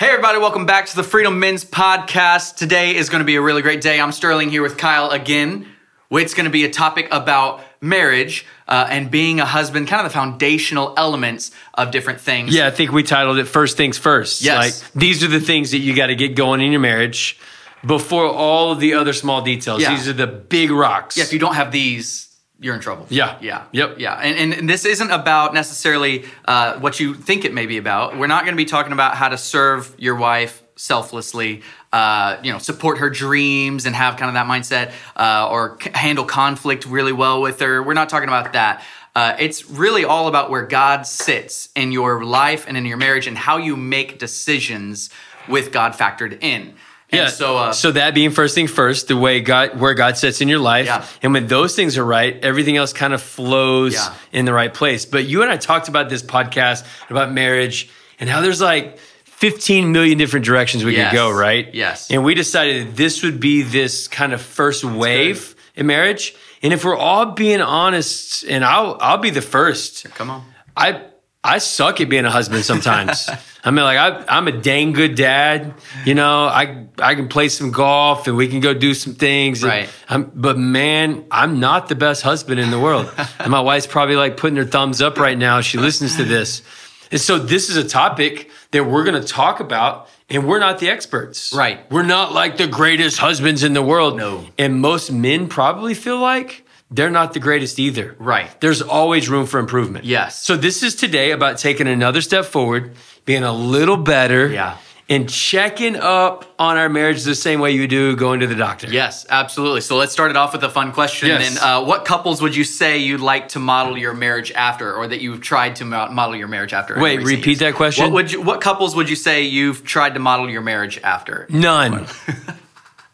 Hey, everybody, welcome back to the Freedom Men's Podcast. Today is going to be a really great day. I'm Sterling here with Kyle again. It's going to be a topic about marriage uh, and being a husband, kind of the foundational elements of different things. Yeah, I think we titled it First Things First. Yes. Like these are the things that you got to get going in your marriage before all of the other small details. Yeah. These are the big rocks. Yeah, if you don't have these, you're in trouble. Yeah. Yeah. Yep. Yeah. And, and this isn't about necessarily uh, what you think it may be about. We're not going to be talking about how to serve your wife selflessly, uh, you know, support her dreams and have kind of that mindset uh, or c- handle conflict really well with her. We're not talking about that. Uh, it's really all about where God sits in your life and in your marriage and how you make decisions with God factored in. And Yeah. So, uh, so that being first thing first, the way God, where God sits in your life, Yeah. and when those things are right, everything else kind of flows Yeah. in the right place. But you and I talked about this podcast about marriage and how there's like 15 million different directions we Yes. could go, right? Yes. And we decided this would be this kind of first wave in marriage. And if we're all being honest, and I'll I'll be the first. come on. I I suck at being a husband sometimes. I mean, like I, I'm a dang good dad. You know, I I can play some golf and we can go do some things. Right. I'm, but man, I'm not the best husband in the world. and my wife's probably like putting her thumbs up right now. She listens to this, and so this is a topic that we're going to talk about. And we're not the experts. Right. We're not like the greatest husbands in the world. No. And most men probably feel like they're not the greatest either. Right. There's always room for improvement. Yes. So this is today about taking another step forward, being a little better, Yeah. and checking up on our marriage the same way you do going to the doctor. Yes, absolutely. So let's start it off with a fun question. Yes. And uh, what couples would you say you'd like to model your marriage after, or that you've tried to model your marriage after? Wait, repeat years? that question? What would you, What couples would you say you've tried to model your marriage after? None.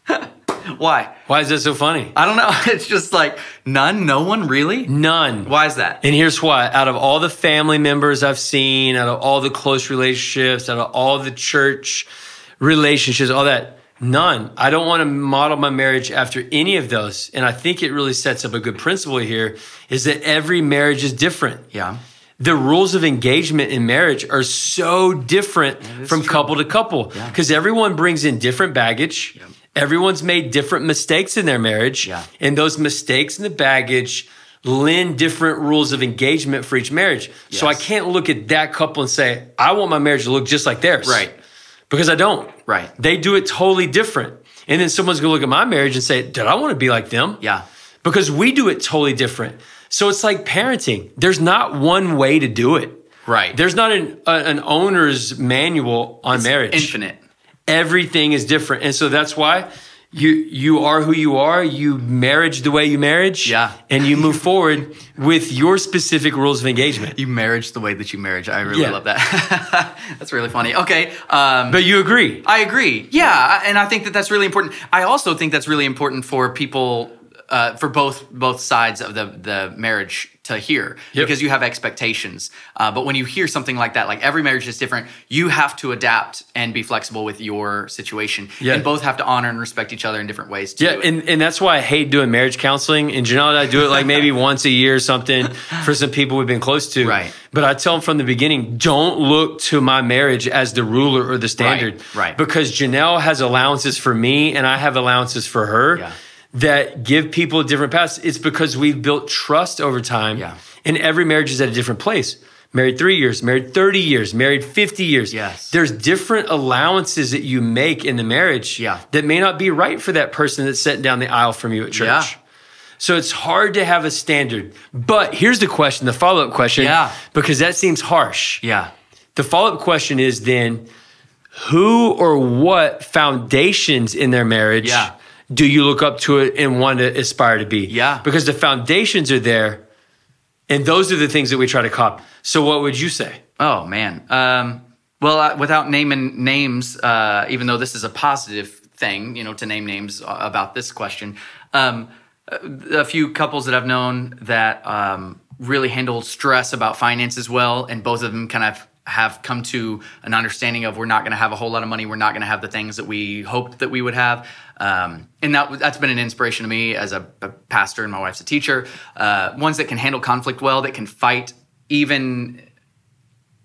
Why? Why is that so funny? I don't know. It's just like none, no one, really. None. Why is that? And here's why. Out of all the family members I've seen, out of all the close relationships, out of all the church relationships, all that, none. I don't want to model my marriage after any of those. And I think it really sets up a good principle here is that every marriage is different. Yeah. the rules of engagement in marriage are so different from couple to couple because everyone brings in different baggage. Everyone's made different mistakes in their marriage. Yeah. And those mistakes and the baggage lend different rules of engagement for each marriage. So I can't look at that couple and say, I want my marriage to look just like theirs. Right. Because I don't. Right. They do it totally different. And then someone's going to look at my marriage and say, Did I want to be like them? Yeah. because we do it totally different. So it's like parenting. There's not one way to do it. Right. There's not an, a, an owner's manual on marriage. Infinite. Everything is different. And so that's why you you are who you are. You marriage the way you marriage. Yeah. And you move forward with your specific rules of engagement. You marriage the way that you marriage. I really Yeah. love that. That's really funny. Okay. Um, But you agree. I agree. Yeah, and I think that that's really important. I also think that's really important for people, uh, for both both sides of the the marriage to hear Yep. because you have expectations. Uh, but when you hear something like that, like every marriage is different, you have to adapt and be flexible with your situation, Yeah. and both have to honor and respect each other in different ways. Too. Yeah, and, and that's why I hate doing marriage counseling. And Janelle and I do it like maybe once a year or something for some people we've been close to. Right. But I tell them from the beginning, don't look to my marriage as the ruler or the standard. right. Because Janelle has allowances for me and I have allowances for her Yeah. That give people different paths. It's because we've built trust over time. Yeah. And every marriage is at a different place. Married three years, married 30 years, married 50 years. Yes. There's different allowances that you make in the marriage Yeah. that may not be right for that person that's sitting down the aisle from you at church. Yeah. So it's hard to have a standard. But here's the question, the follow up question. Yeah. Because that seems harsh. yeah, The follow up question is then who or what foundations in their marriage Yeah. Do you look up to it and want to aspire to be? Yeah. Because the foundations are there and those are the things that we try to copy. So what would you say? Oh man. Um, well, uh, without naming names, uh, even though this is a positive thing, you know, to name names about this question, um, a few couples that I've known that um, really handle stress about finances well, and both of them kind of have come to an understanding of we're not going to have a whole lot of money, we're not going to have the things that we hoped that we would have, um, and that that's been an inspiration to me as a, a pastor and my wife's a teacher. Uh, ones that can handle conflict well, that can fight even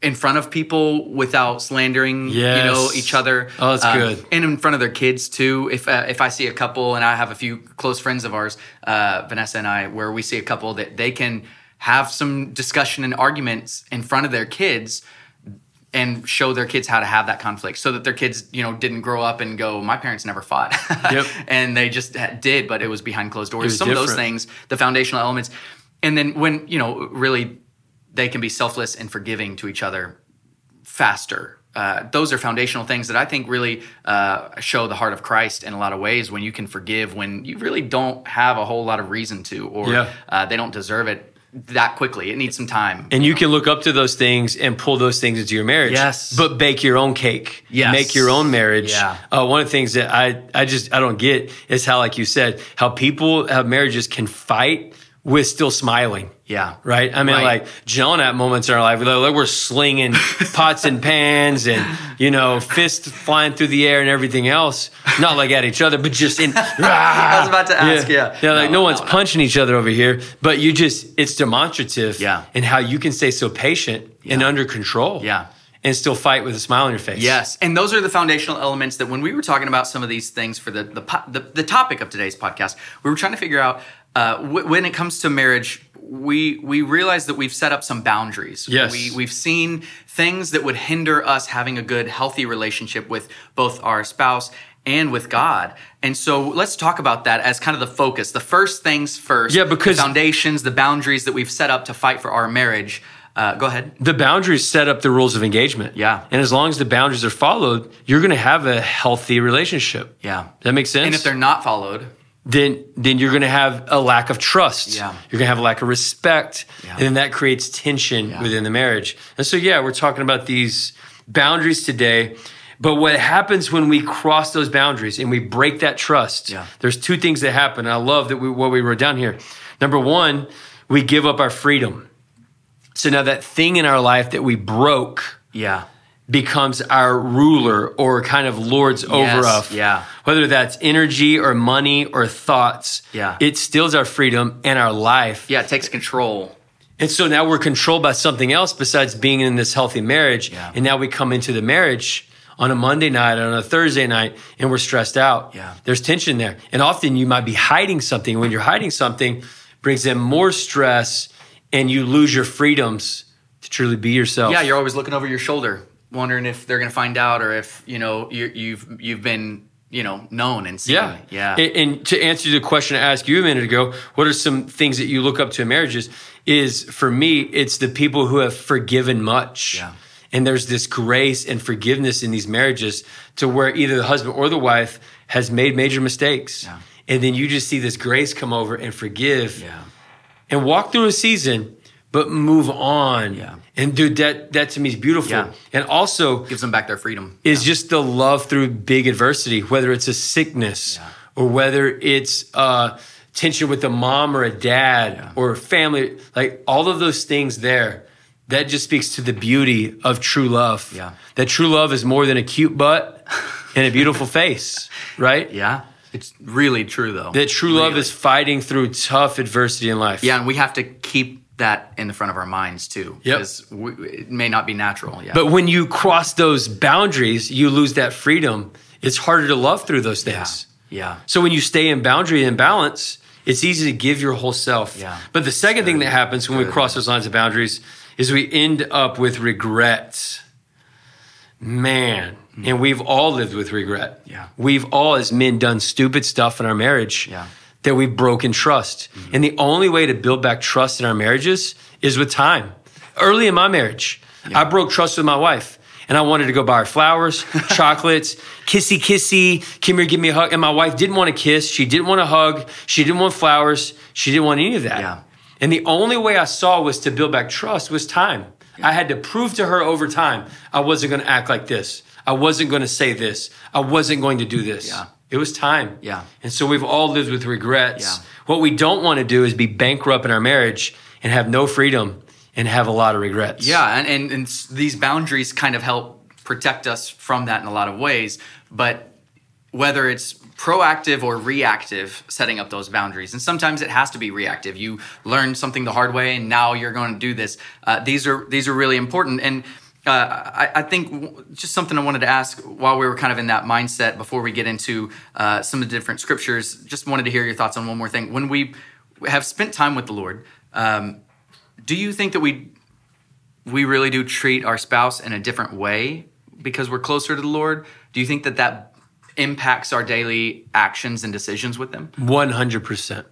in front of people without slandering, you know, each other. Oh, that's Um, good. And in front of their kids too. If uh, if I see a couple, and I have a few close friends of ours, uh, Vanessa and I, where we see a couple that they can have some discussion and arguments in front of their kids and show their kids how to have that conflict so that their kids you know didn't grow up and go my parents never fought Yep. and they just did but it was behind closed doors some of those things the foundational elements and then when you know really they can be selfless and forgiving to each other faster uh, those are foundational things that I think really uh, show the heart of Christ in a lot of ways. When you can forgive, when you really don't have a whole lot of reason to, or Yeah. uh, they don't deserve it that quickly. It needs some time. And you can look up to those things and pull those things into your marriage. Yes. But bake your own cake. Yes. Make your own marriage. Yeah. Uh, one of the things that I, I just, I don't get is how, like you said, how people have marriages can fight with still smiling. Yeah, Right. I mean, Right. like John at moments in our life, like we're slinging pots and pans and, you know, fists flying through the air and everything else. Not like at each other, but just in. I was about to ask. Yeah, Yeah. like no, No, one's no, punching each other over here, but you just, it's demonstrative. Yeah. And how you can stay so patient and under control. Yeah. And still fight with a smile on your face. Yes, and those are the foundational elements that when we were talking about some of these things for the the the, the topic of today's podcast, we were trying to figure out uh, w- when it comes to marriage. We we realize that we've set up some boundaries. Yes. we we've seen things that would hinder us having a good, healthy relationship with both our spouse and with God. And so let's talk about that as kind of the focus. The first things first. Yeah, because- the foundations, the boundaries that we've set up to fight for our marriage. Uh, go ahead. The boundaries set up the rules of engagement. Yeah. And as long as the boundaries are followed, you're going to have a healthy relationship. Yeah. That makes sense? And if they're not followed, then then you're going to have a lack of trust. Yeah. You're going to have a lack of respect, Yeah. and then that creates tension Yeah. within the marriage. And so, yeah, we're talking about these boundaries today. But what happens when we cross those boundaries and we break that trust? Yeah. There's two things that happen. I love that we what we wrote down here. Number one, we give up our freedom. So now that thing in our life that we broke yeah. Becomes our ruler or kind of lords over us. yeah. Whether that's energy or money or thoughts, Yeah. it steals our freedom and our life. Yeah, it takes control. And so now we're controlled by something else besides being in this healthy marriage. Yeah. And now we come into the marriage on a Monday night, or on a Thursday night, and we're stressed out. Yeah. There's tension there. And often you might be hiding something. When you're hiding something, brings in more stress and you lose your freedoms to truly be yourself. Yeah, you're always looking over your shoulder, wondering if they're going to find out or if you know you, you've you've been you know known and seen. Yeah, yeah, And, and to answer the question I asked you a minute ago, what are some things that you look up to in marriages? Is for me, it's the people who have forgiven much. Yeah. And there's this grace and forgiveness in these marriages to where either the husband or the wife has made major mistakes. Yeah. And then you just see this grace come over and forgive yeah, and walk through a season, but move on. Yeah. And dude, that that to me is beautiful. Yeah. And also gives them back their freedom. is just the love through big adversity, whether it's a sickness Yeah. or whether it's uh, tension with a mom or a dad Yeah. or family, like all of those things there. That just speaks to the beauty of true love. Yeah. That true love is more than a cute butt and a beautiful face, right? Yeah, it's really true though. That true love Really. is fighting through tough adversity in life. Yeah, and we have to keep that in the front of our minds too, because we, it may not be natural. Yeah, But when you cross those boundaries, you lose that freedom. It's harder to love through those things. yeah, So when you stay in boundary and balance, it's easy to give your whole self. Yeah. But the second thing that happens when we cross those lines of boundaries is we end up with regrets. Man, mm. and we've all lived with regret. Yeah. We've all, as men, done stupid stuff in our marriage Yeah. That we've broken trust. Mm-hmm. And the only way to build back trust in our marriages is with time. Early in my marriage, I broke trust with my wife. And I wanted to go buy her flowers, chocolates, kissy kissy, come here, give me a hug. And my wife didn't want to kiss. She didn't want a hug. She didn't want flowers. She didn't want any of that. Yeah. And the only way I saw was to build back trust was time. I had to prove to her over time I wasn't going to act like this. I wasn't going to say this. I wasn't going to do this. Yeah. It was time. Yeah. And so we've all lived with regrets. Yeah. What we don't want to do is be bankrupt in our marriage and have no freedom and have a lot of regrets. Yeah, and, and, and these boundaries kind of help protect us from that in a lot of ways. But whether it's proactive or reactive, setting up those boundaries, and sometimes it has to be reactive. You learn something the hard way, and now you're going to do this. Uh, these are these are really important. And uh, I, I think just something I wanted to ask while we were kind of in that mindset before we get into uh, some of the different scriptures. Just wanted to hear your thoughts on one more thing. When we have spent time with the Lord, um, do you think that we we really do treat our spouse in a different way because we're closer to the Lord? Do you think that that impacts our daily actions and decisions with them? 100%.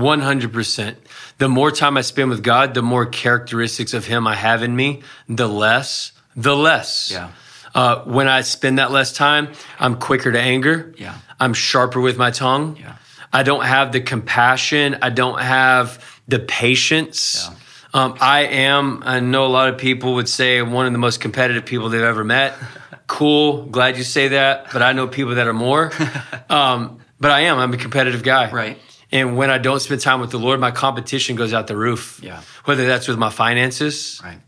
100%. The more time I spend with God, the more characteristics of Him I have in me, the less, the less. Yeah. Uh, when I spend that less time, I'm quicker to anger. Yeah. I'm sharper with my tongue. Yeah. I don't have the compassion. I don't have the patience. Yeah. Um, I am, I know a lot of people would say one of the most competitive people they've ever met. Cool. Glad you say that. But I know people that are more. Um, but I am. I'm a competitive guy. Right. And when I don't spend time with the Lord, my competition goes out the roof. Yeah. Whether that's with my finances, Right.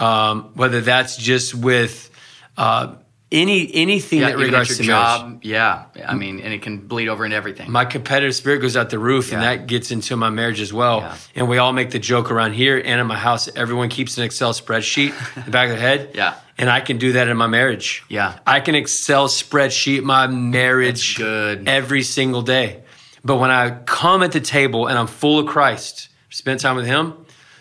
um, whether that's just with uh, any anything Yeah, that regards your job. Yeah. I mean, and it can bleed over into everything. My competitive spirit goes out the roof, and that gets into my marriage as well. Yeah. And we all make the joke around here and in my house. Everyone keeps an Excel spreadsheet in the back of their head. Yeah. And I can do that in my marriage. Yeah. I can Excel spreadsheet my marriage That's good. every single day. But when I come at the table and I'm full of Christ, spend time with Him,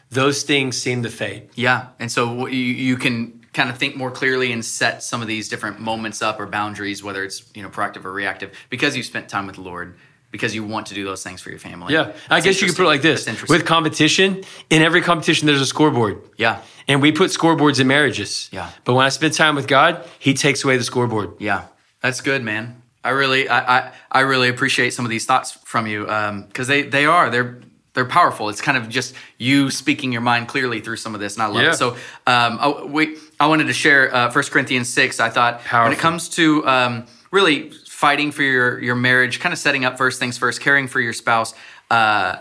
those things seem to fade. Yeah, and so you, you can kind of think more clearly and set some of these different moments up or boundaries, whether it's you know proactive or reactive, because you've spent time with the Lord, because you want to do those things for your family. Yeah. I guess you could put it like this with competition, in every competition, there's a scoreboard. yeah, And we put scoreboards in marriages. Yeah. But when I spend time with God, He takes away the scoreboard. yeah, that's good, man. I really, I, I, I really appreciate some of these thoughts from you because they, they are they're they're powerful. It's kind of just you speaking your mind clearly through some of this, and I love Yeah. it. So, um, I, we, I wanted to share uh, 1 Corinthians six. I thought when it comes to um, really fighting for your your marriage, kind of setting up first things first, caring for your spouse. Uh,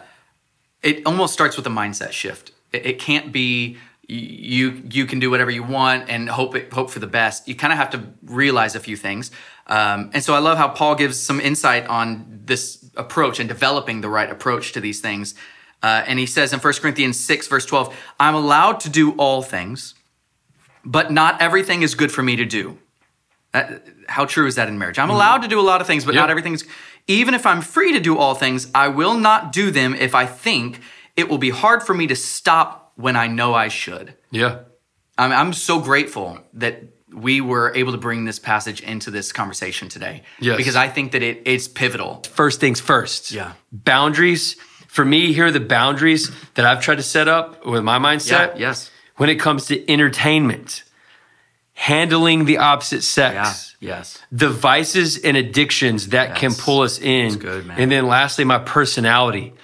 it almost starts with a mindset shift. It, it can't be you you can do whatever you want and hope it, hope for the best. You kind of have to realize a few things. Um, and so I love how Paul gives some insight on this approach and developing the right approach to these things. Uh, and he says in 1 Corinthians 6, verse 12, I'm allowed to do all things, but not everything is good for me to do. Uh, how true is that in marriage? I'm allowed to do a lot of things, but Yep. not everything is. Even if I'm free to do all things, I will not do them if I think it will be hard for me to stop when I know I should. Yeah. I'm, I'm so grateful that we were able to bring this passage into this conversation today. Yes. Because I think that it, it's pivotal. First things first. Yeah. Boundaries. For me, here are the boundaries that I've tried to set up with my mindset. Yeah, yes. When it comes to entertainment, handling the opposite sex. Yeah, yes. the vices and addictions that can pull us in. That's good, man. And then lastly, my personality.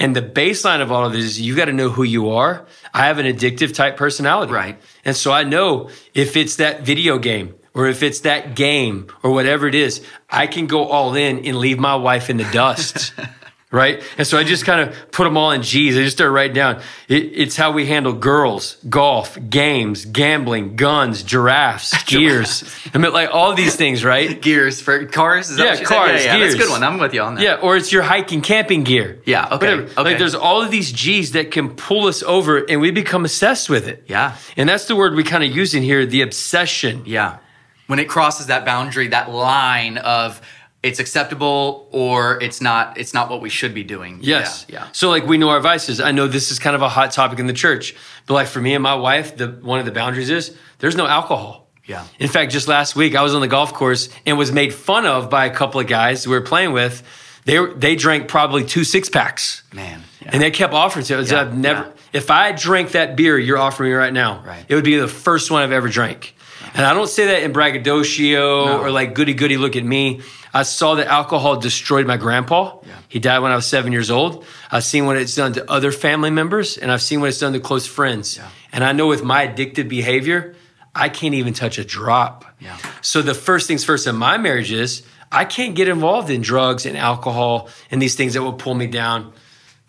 And the baseline of all of this is you got to know who you are. I have an addictive type personality. Right. And so I know if it's that video game or if it's that game or whatever it is, I can go all in and leave my wife in the dust. right? And so I just kind of put them all in G's. I just start writing down. It, it's how we handle girls, golf, games, gambling, guns, giraffes, gears. I mean, like all these things, right? Gears for cars? Is Yeah, cars, Yeah, yeah, that's a good one. I'm with you on that. Yeah, or it's your hiking camping gear. Yeah, okay, Whatever. okay. Like there's all of these G's that can pull us over and we become obsessed with it. Yeah. And that's the word we kind of use in here, the obsession. Yeah. When it crosses that boundary, that line of it's acceptable or it's not it's not what we should be doing. Yes. Yeah. yeah. So like we know our vices. I know this is kind of a hot topic in the church, but like for me and my wife, the one of the boundaries is there's no alcohol. Yeah. In fact, just last week I was on the golf course and was made fun of by a couple of guys we were playing with. They they drank probably two six packs. Man. Yeah. And they kept offering to. Yeah, I've never. If I drank that beer you're offering me right now, Right. it would be the first one I've ever drank. And I don't say that in braggadocio No. or like goody goody. Look at me. I saw that alcohol destroyed my grandpa. Yeah. He died when I was seven years old. I've seen what it's done to other family members, and I've seen what it's done to close friends. Yeah. And I know with my addictive behavior, I can't even touch a drop. Yeah. So the first things first in my marriage is I can't get involved in drugs and alcohol and these things that will pull me down.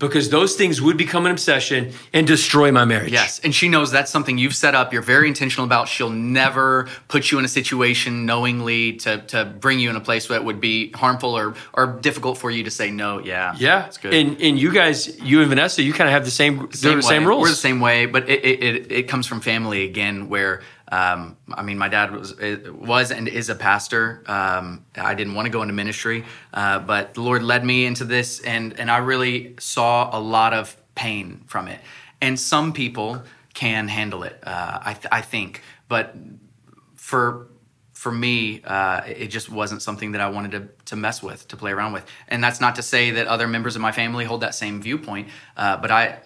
Because those things would become an obsession and destroy my marriage. Yes, and she knows that's something you've set up. You're very intentional about. She'll never put you in a situation knowingly to to bring you in a place that would be harmful or or difficult for you to say no. Yeah, Yeah. it's good. And and you guys, you and Vanessa, you kind of have the same the same rules. We're the same way, but it it, it, it comes from family again. Where um, I mean, my dad was was and is a pastor. Um, I didn't want to go into ministry, uh, but the Lord led me into this, and and I really saw a lot of pain from it. And some people can handle it, uh, I th- I think, but for for me, uh, it just wasn't something that I wanted to, to mess with, to play around with. And that's not to say that other members of my family hold that same viewpoint, uh, but I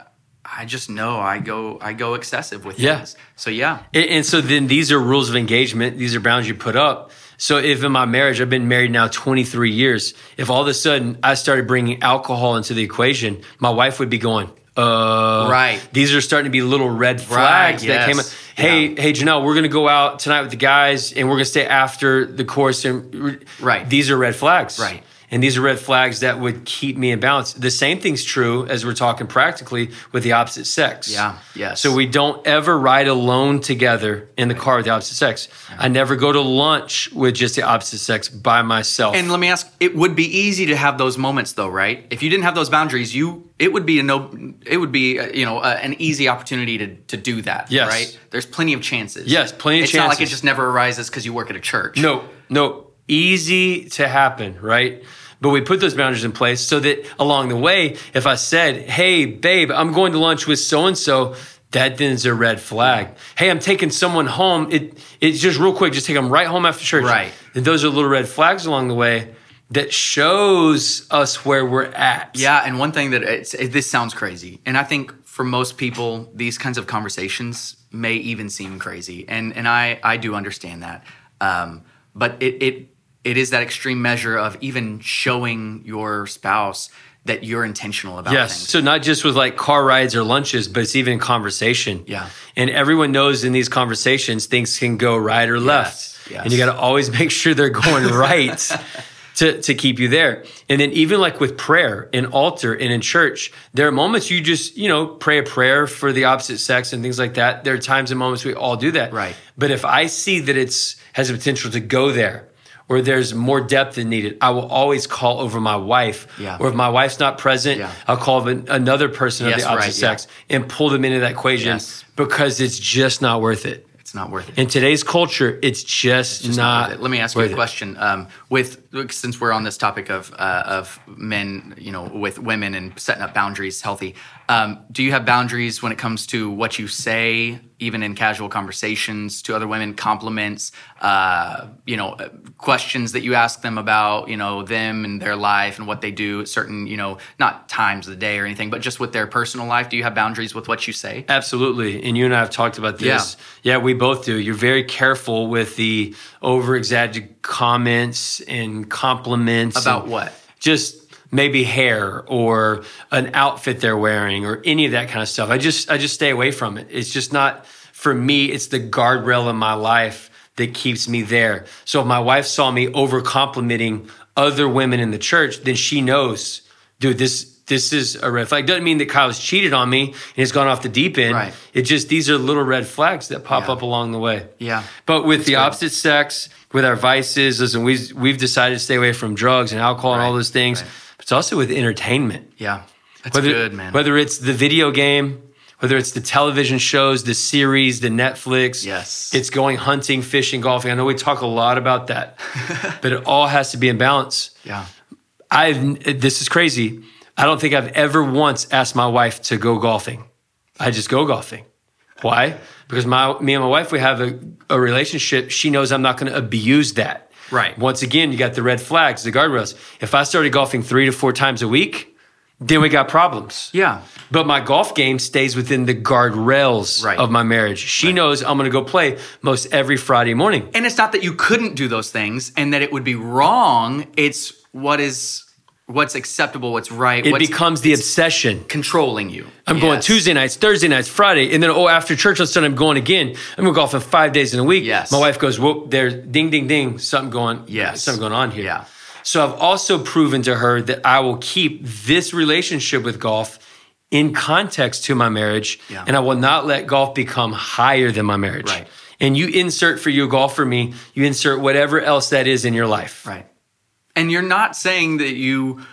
I just know I go I go excessive with Yeah. things. So yeah, And, and so then these are rules of engagement. These are bounds you put up. So if in my marriage, I've been married now 23 years, if all of a sudden I started bringing alcohol into the equation, my wife would be going, uh, Right. These are starting to be little red flags that yes. came up. Hey, Yeah. hey, Janelle, we're going to go out tonight with the guys and we're going to stay after the course. And Right. These are red flags. Right. And these are red flags that would keep me in balance. The same thing's true as we're talking practically with the opposite sex. Yeah, yes. So we don't ever ride alone together in the car with the opposite sex. I never go to lunch with just the opposite sex by myself. And let me ask: It would be easy to have those moments, though, right? If you didn't have those boundaries, you it would be a no. It would be uh, you know uh, an easy opportunity to to do that. Yes. right. There's plenty of chances. Yes, plenty of chances. it's not like it just never arises because you work at a church. no, no, easy to happen, right? But we put those boundaries in place so that along the way, if I said, "Hey, babe, I'm going to lunch with so and so," that then is a red flag. Hey, I'm taking someone home. It it's just real quick, just take them right home after church. Right. And those are little red flags along the way that shows us where we're at. Yeah, and one thing that it's, it, this sounds crazy, and I think for most people, these kinds of conversations may even seem crazy, and and I I do understand that, um, but it it it is that extreme measure of even showing your spouse that you're intentional about Yes. things. So not just with like car rides or lunches, but it's even conversation. Yeah. And everyone knows in these conversations things can go right or left. yes. And you got to always make sure they're going right to to keep you there. And then even like with prayer in altar and in church, there are moments you just, you know, pray a prayer for the opposite sex and things like that. There are times and moments we all do that. Right. But if I see that it's has the potential to go there or there's more depth than needed, I will always call over my wife. Yeah. Or if my wife's not present, Yeah. I'll call an- another person Yes, of the opposite right, yeah. sex and pull them into that equation Yes. because it's just not worth it. It's not worth it. In today's culture, it's just, Just not. it. Let me ask you a question. Um, with since we're on this topic of uh, of men, you know, with women and setting up boundaries, healthy. Um, do you have boundaries when it comes to what you say, even in casual conversations to other women? Compliments, uh, you know, uh, questions that you ask them about, you know, them and their life and what they do at certain, you know, not times of the day or anything, but just with their personal life. Do you have boundaries with what you say? Absolutely. And you and I have talked about this. Yeah. we both do. You're very careful with the over exaggerated comments and compliments. About and what? Just maybe hair or an outfit they're wearing or any of that kind of stuff. I just I just stay away from it. It's just not for me, it's the guardrail in my life that keeps me there. So if my wife saw me over complimenting other women in the church, then she knows, dude, this this is a red flag. Doesn't mean that Kyle's cheated on me and he's gone off the deep end. Right. It just these are little red flags that pop Yeah. up along the way. Yeah. But with the good. opposite sex, with our vices, listen, we've we've decided to stay away from drugs and alcohol and all those things. right. It's also with entertainment. Yeah, that's Whether, good, man. Whether it's the video game, whether it's the television shows, the series, the Netflix. Yes. It's going hunting, fishing, golfing. I know we talk a lot about that, but it all has to be in balance. yeah. I've this is crazy. I don't think I've ever once asked my wife to go golfing. I just go golfing. Why? Because my me and my wife we have a, a relationship. She knows I'm not going to abuse that. Right. Once again, you got the red flags, the guardrails. If I started golfing three to four times a week, then we got problems. Yeah. But my golf game stays within the guardrails Right. of my marriage. She knows I'm going to go play most every Friday morning. And it's not that you couldn't do those things and that it would be wrong. It's what is what's acceptable, what's right, It what's becomes the obsession. controlling you. I'm going Tuesday nights, Thursday nights, Friday, and then oh, after church on Sunday, I'm going again. I'm going golfing five days in a week. Yes. My wife goes, "Whoop, there's ding, ding, ding, something going, Yes. something going on here." Yeah. So I've also proven to her that I will keep this relationship with golf in context to my marriage, Yeah. and I will not let golf become higher than my marriage. Right. And you insert for you golf for me, you insert whatever else that is in your life. Right. And you're not saying that you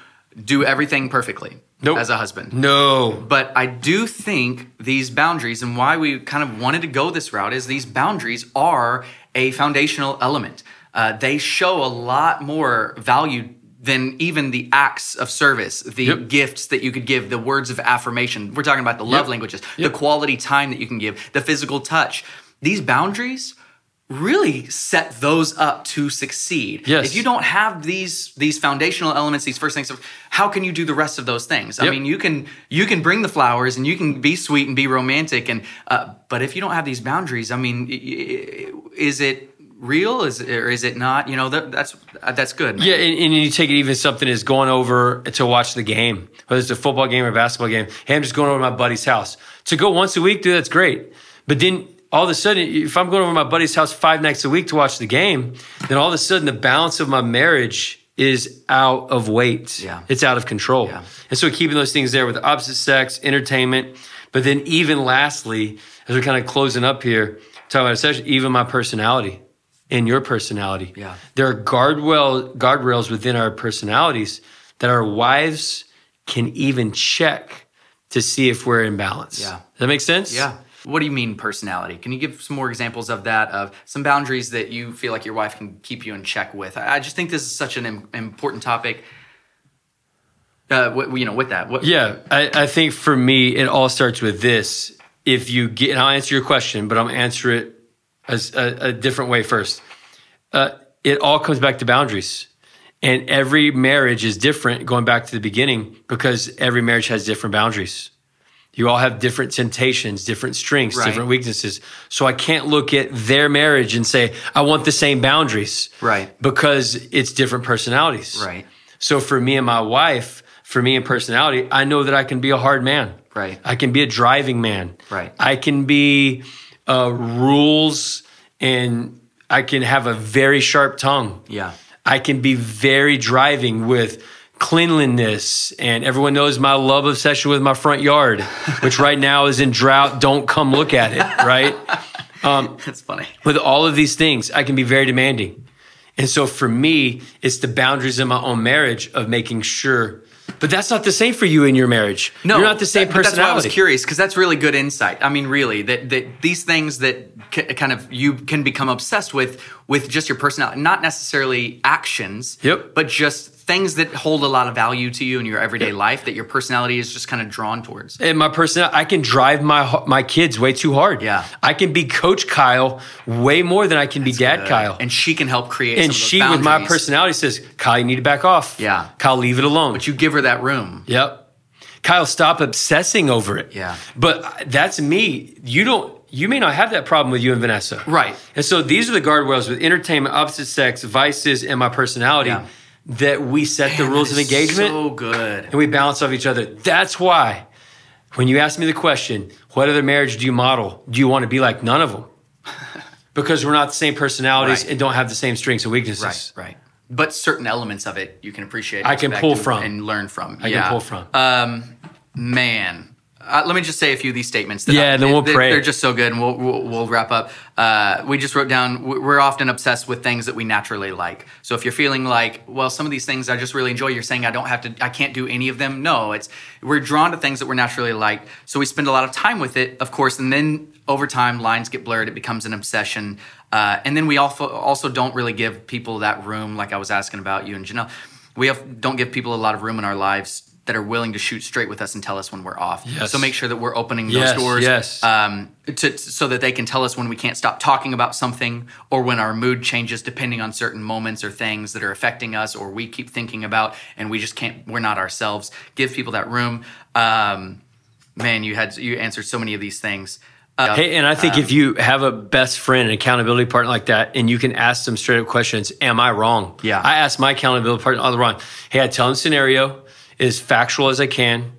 do everything perfectly Nope. as a husband. No. But I do think these boundaries and why we kind of wanted to go this route is these boundaries are a foundational element. Uh, they show a lot more value than even the acts of service, the Yep. gifts that you could give, the words of affirmation. We're talking about the love Yep. languages, Yep. the quality time that you can give, the physical touch. These boundaries really set those up to succeed. Yes. If you don't have these these foundational elements, these first things, how can you do the rest of those things? I mean, you can you can bring the flowers and you can be sweet and be romantic, and uh, but if you don't have these boundaries, I mean, is it real? Is it, or is it not? You know, that, that's that's good. man. Yeah, and, and you take it even something as going over to watch the game, whether it's a football game or a basketball game. Hey, I'm just going over to my buddy's house. To go once a week, dude, that's great. But then all of a sudden, if I'm going over to my buddy's house five nights a week to watch the game, then all of a sudden the balance of my marriage is out of weight. Yeah. It's out of control. Yeah. And so keeping those things there with the opposite sex, entertainment, but then even lastly, as we're kind of closing up here, talking about a session, even my personality and your personality. Yeah. There are guardrail, guardrails within our personalities that our wives can even check to see if we're in balance. Yeah. Does that make sense? Yeah. What do you mean personality? Can you give some more examples of that, of some boundaries that you feel like your wife can keep you in check with? I just think this is such an im- important topic. Uh, wh- you know, with that, what, Yeah. I, I think for me, it all starts with this. If you get, and I'll answer your question, but I'm answer it as a, a different way first. Uh, it all comes back to boundaries. And every marriage is different going back to the beginning because every marriage has different boundaries. You all have different temptations, different strengths, Right. different weaknesses. So I can't look at their marriage and say, I want the same boundaries. Right. Because it's different personalities. Right. So for me and my wife, for me and personality, I know that I can be a hard man. Right. I can be a driving man. Right. I can be uh, rules and I can have a very sharp tongue. Yeah. I can be very driving with cleanliness and everyone knows my love obsession with my front yard, which right now is in drought. Don't come look at it, right? Um, that's funny. with all of these things, I can be very demanding. And so for me, it's the boundaries in my own marriage of making sure. But that's not the same for you in your marriage. No, you're not the same that- but That's why I was curious because that's really good insight. I mean, really, that that these things that kind of you can become obsessed with with just your personality, not necessarily actions, Yep. but just things that hold a lot of value to you in your everyday life that your personality is just kind of drawn towards. and my personality, I can drive my my kids way too hard. Yeah. I can be Coach Kyle way more than I can be Dad Good. Kyle. and she can help create. And some of those she, with my personality, says, "Kyle, you need to back off. Yeah. Kyle, leave it alone." but you give her that room. Yep. Kyle, stop obsessing over it. Yeah. But that's me. You don't. You may not have that problem with you and Vanessa. Right. And so these are the guardrails with entertainment, opposite sex, vices, and my personality Yeah. that we set the rules of engagement So good. and we balance off each other. That's why when you ask me the question, what other marriage do you model? Do you want to be like none of them? because we're not the same personalities Right. and don't have the same strengths and weaknesses. Right, right. But certain elements of it you can appreciate. I can pull and- from. and learn from. I can pull from. Um, man, uh, let me just say a few of these statements. That Yeah, I, then we'll they, pray. They're just so good, and we'll we'll, we'll wrap up. Uh, we just wrote down. we- We're often obsessed with things that we naturally like. So if you're feeling like, well, some of these things I just really enjoy, you're saying I don't have to, I can't do any of them. No, it's we're drawn to things that we're naturally like. So we spend a lot of time with it, of course, and then over time lines get blurred. It becomes an obsession. Uh, and then we also also don't really give people that room, like I was asking about you and Janelle. We have, don't give people a lot of room in our lives that are willing to shoot straight with us and tell us when we're off. Yes. So make sure that we're opening those Yes, doors, yes. um, to, so that they can tell us when we can't stop talking about something, or when our mood changes depending on certain moments or things that are affecting us, or we keep thinking about and we just can't. We're not ourselves. Give people that room. Um, man, you had you answered so many of these things. Uh, Hey, and I think if you have a best friend, an accountability partner like that, and you can ask them straight up questions, am I wrong? Yeah. I ask my accountability partner all the wrong. Hey, I tell them scenario as factual as I can.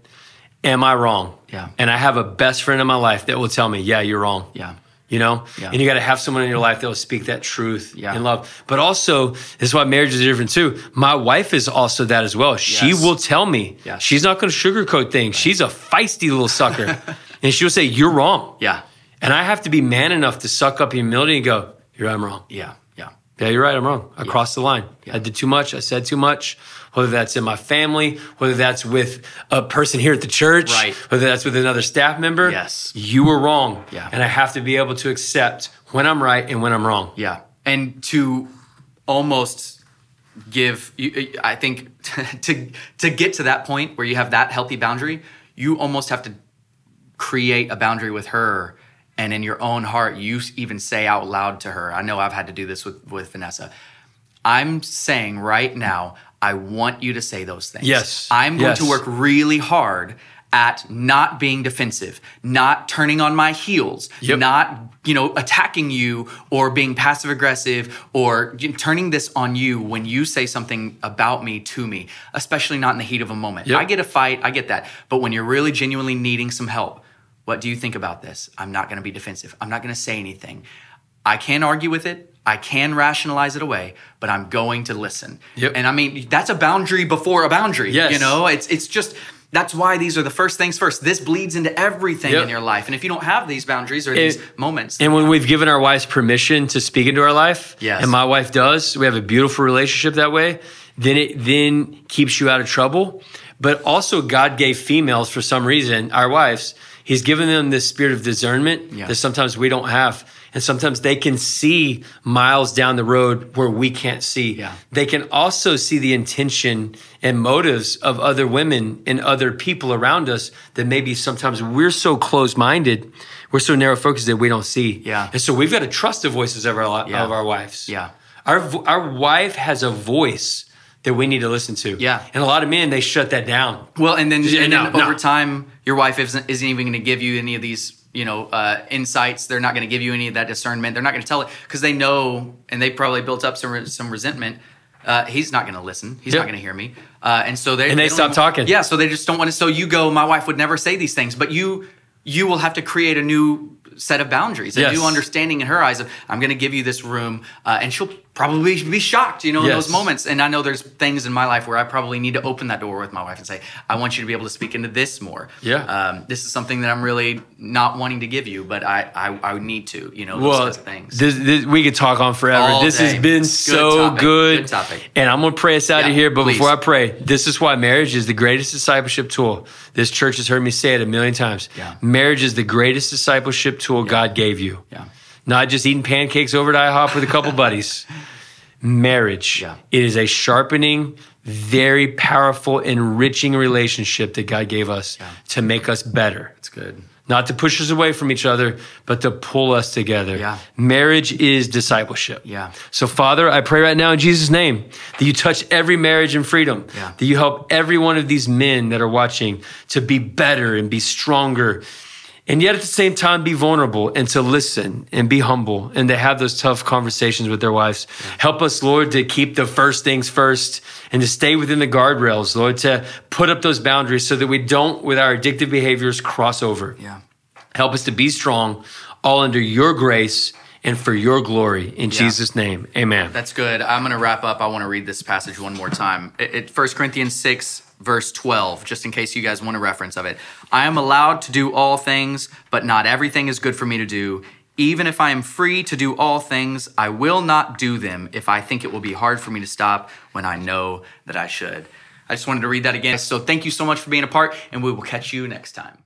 Am I wrong? Yeah. And I have a best friend in my life that will tell me, yeah, you're wrong. yeah. you know? Yeah. And you got to have someone in your life that will speak that truth Yeah. in love. But also, this is why marriage is different too. My wife is also that as well. She Yes. will tell me. Yes. She's not going to sugarcoat things. She's a feisty little sucker. and she'll say, You're wrong. Yeah. And I have to be man enough to suck up humility and go, You're right, I'm wrong. Yeah. Yeah. Yeah, you're right. I'm wrong. I crossed the line. I did too much. I said too much. Whether that's in my family, whether that's with a person here at the church, Right. whether that's with another staff member. Yes. You were wrong. Yeah. And I have to be able to accept when I'm right and when I'm wrong. Yeah, and to almost give, you, I think, to to get to that point where you have that healthy boundary, you almost have to create a boundary with her, and in your own heart, you even say out loud to her. I know I've had to do this with with Vanessa. I'm saying right now, I want you to say those things. Yes. I'm going Yes. to work really hard at not being defensive, not turning on my heels, Yep. not you know attacking you or being passive aggressive or turning this on you when you say something about me to me, especially not in the heat of a moment. Yep. I get a fight, I get that, but when you're really genuinely needing some help, what do you think about this? I'm not going to be defensive. I'm not going to say anything. I can't argue with it. I can rationalize it away, but I'm going to listen. Yep. And I mean, that's a boundary before a boundary. Yes. You know, it's it's just that's why these are the first things first. This bleeds into everything Yep. in your life. And if you don't have these boundaries or these moments, And when we've given our wives permission to speak into our life, Yes. and my wife does, we have a beautiful relationship that way, then it then keeps you out of trouble. But also God gave females for some reason, our wives, He's given them this spirit of discernment Yeah. that sometimes we don't have. And sometimes they can see miles down the road where we can't see. Yeah. They can also see the intention and motives of other women and other people around us that maybe sometimes we're so close minded, we're so narrow focused that we don't see. Yeah. And so we've got to trust the voices of our, Yeah. of our wives. Yeah. Our, our wife has a voice that we need to listen to. Yeah. And a lot of men, they shut that down. Well, and then, and then no, no. over time, your wife isn't, isn't even going to give you any of these, you know, uh, insights. They're not going to give you any of that discernment. They're not going to tell it because they know, and they probably built up some re- some resentment. Uh, he's not going to listen. He's Yeah. not going to hear me. Uh, and so they And they don't stop even- talking. Yeah, so they just don't want to. So you go. My wife would never say these things, but you you will have to create a new set of boundaries, a Yes. new understanding in her eyes of I'm going to give you this room, uh, and she'll probably be shocked, you know, in Yes. those moments. And I know there's things in my life where I probably need to open that door with my wife and say, I want you to be able to speak into this more. Yeah. Um, this is something that I'm really not wanting to give you, but I I, I need to, you know, those Well, things. this, this, we could talk on forever. All this has been Good so topic. good. Good topic. And I'm going to pray us out Yeah, of here. But please. before I pray, this is why marriage is the greatest discipleship tool. This church has heard me say it a million times. Yeah. Marriage is the greatest discipleship tool God gave you. yeah. Not just eating pancakes over at IHOP with a couple buddies. Marriage. Yeah. It is a sharpening, very powerful, enriching relationship that God gave us Yeah. to make us better. It's good. Not to push us away from each other, but to pull us together. Yeah. Marriage is discipleship. Yeah. So, Father, I pray right now in Jesus' name that you touch every marriage in freedom. Yeah. That you help every one of these men that are watching to be better and be stronger. And yet at the same time, be vulnerable and to listen and be humble and to have those tough conversations with their wives. Help us, Lord, to keep the first things first and to stay within the guardrails, Lord, to put up those boundaries so that we don't, with our addictive behaviors, cross over. Yeah. Help us to be strong, all under your grace and for your glory. In Jesus' name, amen. That's good. I'm going to wrap up. I want to read this passage one more time. It, it, 1 Corinthians 6, verse 12, just in case you guys want a reference of it. I am allowed to do all things, but not everything is good for me to do. Even if I am free to do all things, I will not do them if I think it will be hard for me to stop when I know that I should. I just wanted to read that again. So thank you so much for being a part, and we will catch you next time.